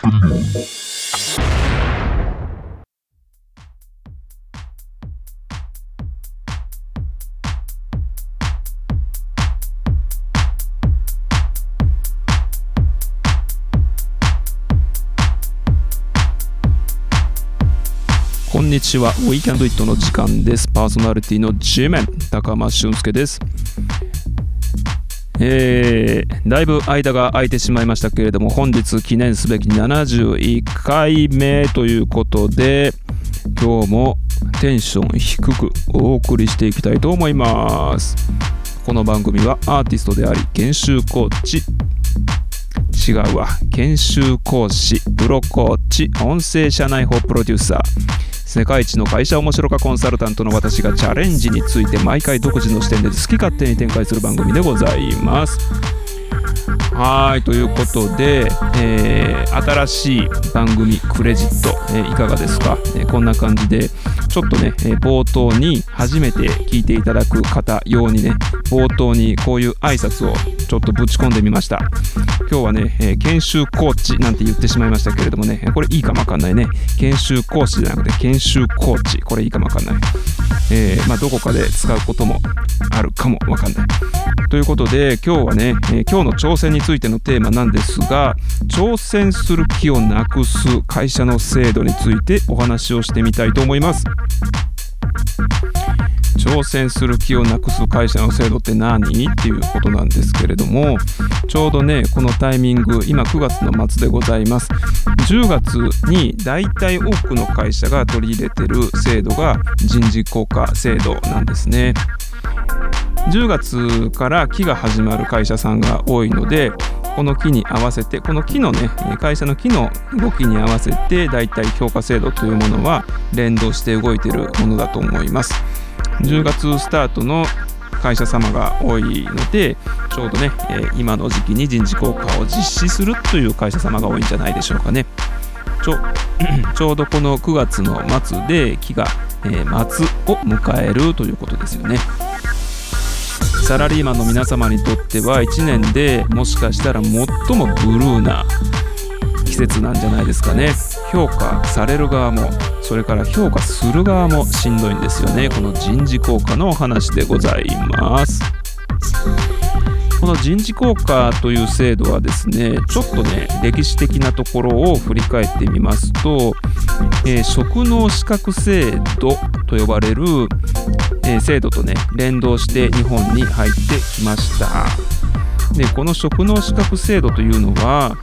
Come on. こんにちは。ウィーキャンドイットの時間です。パーソナリティの G メン、高間俊介です。えー、だいぶ間が空いてしまいましたけれども、本日記念すべき71回目ということで、今日もテンション低くお送りしていきたいと思います。この番組はアーティストであり、研修コーチ、違うわ研修講師プロコーチ音声社内法プロデューサー世界一の会社面白化コンサルタントの私がチャレンジについて毎回独自の視点で好き勝手に展開する番組でございます。はいということで、えー新しい番組クレジット、えーいかがですか、えーこんな感じでちょっとね、え冒頭に初めて聞いていただく方用にね冒頭にこういう挨拶をちょっとぶち込んでみました。今日はね、え研修コーチなんて言ってしまいましたけれどもねこれいいかもわかんないね。研修講師じゃなくて研修コーチ。これいいかもわかんない、えまあ、どこかで使うこともあるかもわかんない。ということで今日はね、えー今日の挑戦についてのテーマなんですが挑戦する気をなくす会社の制度についてお話をしてみたいと思います。挑戦する気をなくす会社の制度って何？っていうことなんですけれどもちょうどねこのタイミング今9月の末でございます。10月に大体多くの会社が取り入れてる制度が人事効果制度なんですね。10月から期が始まる会社さんが多いのでこの期に合わせてこの期のね会社の期の動きに合わせてだいたい評価制度というものは連動して動いているものだと思います。10月スタートの会社様が多いのでちょうどね、今の時期に人事効果を実施するという会社様が多いんじゃないでしょうかね。ちょ ちょうどこの9月の末で期が、えー末を迎えるということですよね。サラリーマンの皆様にとっては1年でもしかしたら最もブルーな季節なんじゃないですかね。評価される側もそれから評価する側もしんどいんですよね。この人事効果のお話でございます。この人事効果という制度はですねちょっとね歴史的なところを振り返ってみますと、えー職能資格制度と呼ばれる、え制度とね連動して日本に入ってきました。でこの職能資格制度というのは、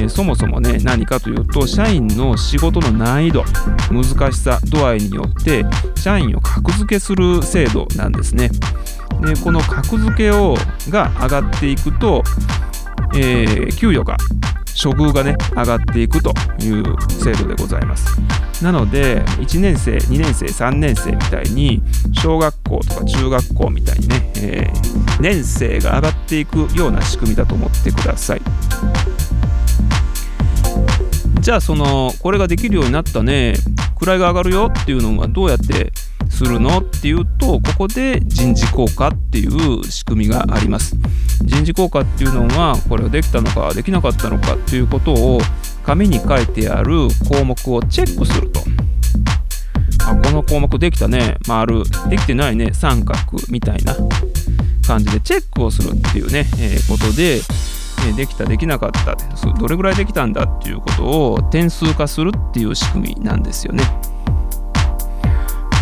えそもそもね何かというと社員の仕事の難易度難しさ度合いによって社員を格付けする制度なんですね。でこの格付けをが上がっていくと、えー給与が処遇がね上がっていくという制度でございます。なので1年生2年生3年生みたいに小学校とか中学校みたいにね、えー年生が上がっていくような仕組みだと思ってください。じゃあそのこれができるようになったね位が上がるよっていうのはどうやってするのっていうとここで人事効果っていう仕組みがあります。人事効果っていうのはこれができたのかできなかったのかっていうことを紙に書いてある項目をチェックすると。あこの項目できたね。丸できてないね。三角みたいな。感じでチェックをするっていうね、えーことで、えーできたできなかったどれぐらいできたんだっていうことを点数化するっていう仕組みなんですよね。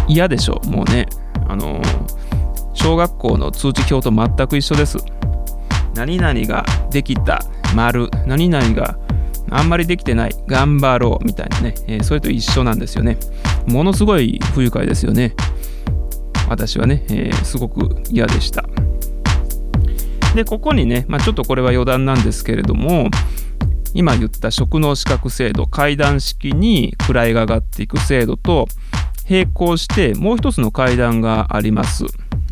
嫌でしょもうね。あのー小学校の通知表と全く一緒です。何々ができた丸何々があんまりできてない頑張ろうみたいなね、えーそれと一緒なんですよね。ものすごい不愉快ですよね。私はね、えーすごく嫌でした。でここにね、まあ、ちょっとこれは余談なんですけれども今言った職能資格制度階段式に位が上がっていく制度と並行してもう一つの階段があります。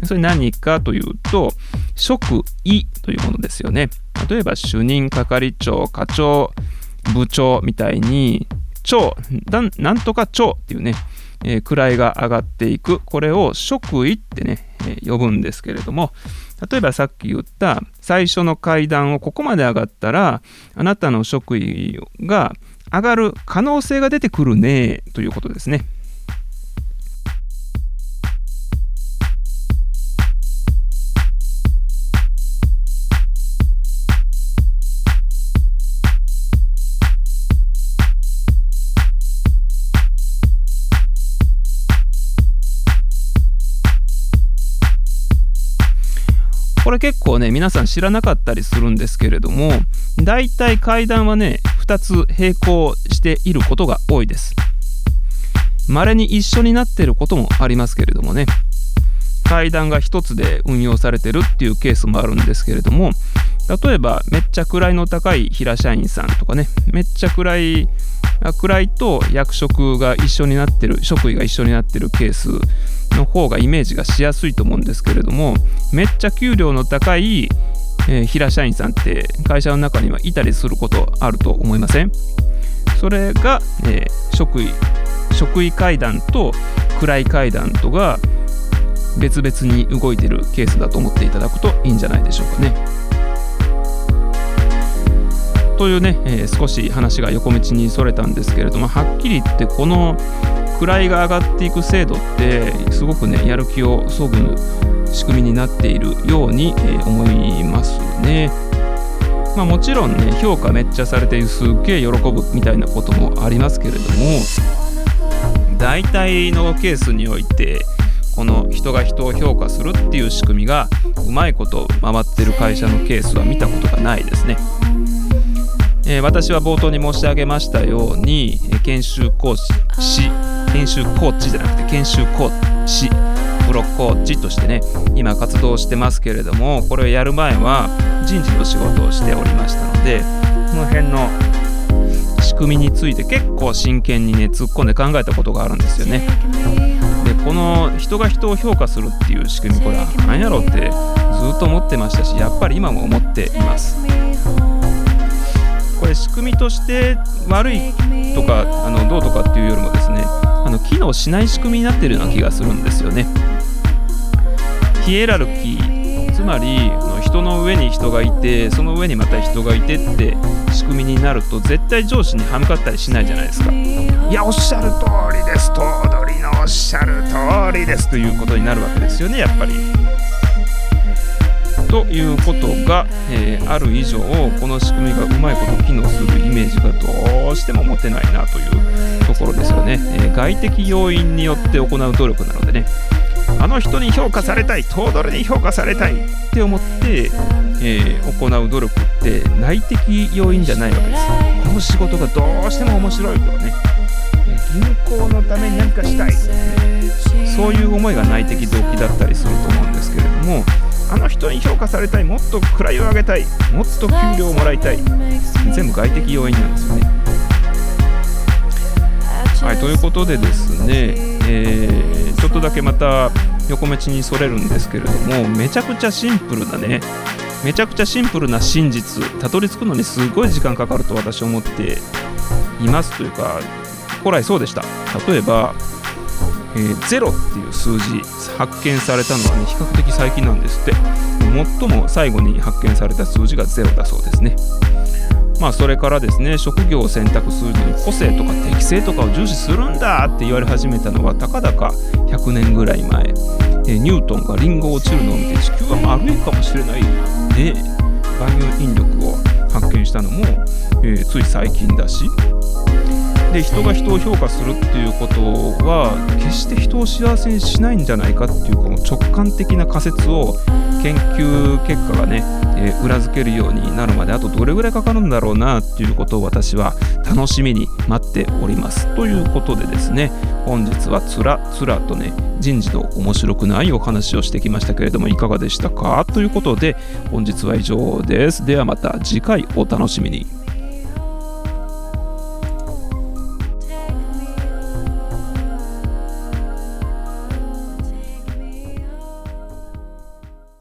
それ何かというと職位というものですよね例えば主任係長課長部長みたいに長なんとか長っていうね、えー、位が上がっていくこれを職位ってね、えー、呼ぶんですけれども例えばさっき言った最初の階段をここまで上がったらあなたの職位が上がる可能性が出てくるねということですね。れ結構ね皆さん知らなかったりするんですけれどもだいたい階段はね2つ並行していることが多いです。稀に一緒になってることもありますけれどもね。階段が1つで運用されてるっていうケースもあるんですけれども例えばめっちゃ位の高い平社員さんとかねめっちゃ位位と役職が一緒になってる職位が一緒になってるケースの方がイメージがしやすいと思うんですけれどもめっちゃ給料の高い、えー、平社員さんって会社の中にはいたりすることあると思いません？それが、えー、職位職位階段と位階段とが別々に動いてるケースだと思っていただくといいんじゃないでしょうかね。というね、えー、少し話が横道にそれたんですけれどもはっきり言ってこの位が上がっていく制度ってすごくねやる気をそぐ仕組みになっているように、えー、思いますね。まあ、もちろんね評価めっちゃされてすっげえ喜ぶみたいなこともありますけれども大体のケースにおいてこの人が人を評価するっていう仕組みがうまいこと回ってる会社のケースは見たことがないですね。えー、私は冒頭に申し上げましたように研修講師研修コーチじゃなくて研修コーチプロコーチとしてね今活動してますけれどもこれをやる前は人事の仕事をしておりましたのでこの辺の仕組みについて結構真剣にね突っ込んで考えたことがあるんですよね。でこの人が人を評価するっていう仕組みこれは何やろってずっと思ってましたしやっぱり今も思っていますこれ仕組みとして悪いとかあのどうとかっていうよりもですねあの機能しない仕組みになってるような気がするんですよね。ヒエラルキーつまり人の上に人がいてその上にまた人がいてって仕組みになると絶対上司に歯向かったりしないじゃないですか。いやおっしゃる通りです頭取のおっしゃる通りですということになるわけですよねやっぱり。ということが、えー、ある以上この仕組みがうまいこと機能するイメージがどうしても持てないなというところですよね、えー、外的要因によって行う努力なのでね。あの人に評価されたい頭取に評価されたいって思って、えー、行う努力って内的要因じゃないわけです。この仕事がどうしても面白いとかね。銀行のために何かしたい、そういう思いが内的動機だったりすると思うんですけれどもあの人に評価されたい。もっと位を上げたい。もっと給料をもらいたい。全部外的要因なんですよね。はい。ということでですね、えー、ちょっとだけまた横道にそれるんですけれどもめちゃくちゃシンプルなねめちゃくちゃシンプルな真実たどり着くのにすごい時間かかると私は思っていますというか古来そうでした。例えばえー、0っていう数字発見されたのはね比較的最近なんですって。最も最後に発見された数字が0だそうですね。まあそれからですね職業を選択するのに個性とか適性とかを重視するんだって言われ始めたのはたかだか100年ぐらい前、えー、ニュートンがリンゴ落ちるのを見て地球は丸いかもしれないね。万有引力を発見したのも、えー、つい最近だし。で人が人を評価するっていうことは決して人を幸せにしないんじゃないかっていうこの直感的な仮説を研究結果がね、えー、裏付けるようになるまであとどれぐらいかかるんだろうなっていうことを私は楽しみに待っております。ということでですね本日はつらつらとね人事の面白くないお話をしてきましたけれどもいかがでしたか？ということで本日は以上です。ではまた次回お楽しみに。